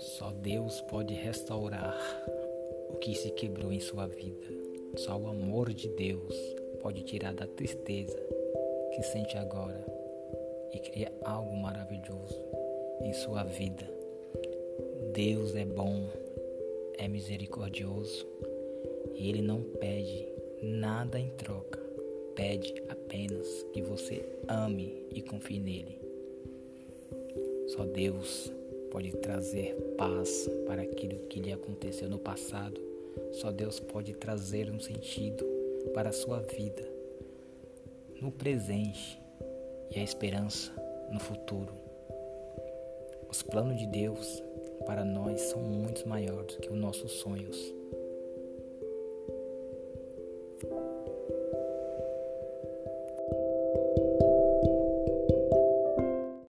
Só Deus pode restaurar o que se quebrou em sua vida. Só o amor de Deus pode tirar da tristeza que sente agora e criar algo maravilhoso em sua vida. Deus é bom, é misericordioso e Ele não pede nada em troca, pede apenas que você ame e confie nele. Só Deus pode trazer paz para aquilo que lhe aconteceu no passado. Só Deus pode trazer um sentido para a sua vida no presente e a esperança no futuro. Os planos de Deus para nós são muito maiores do que os nossos sonhos.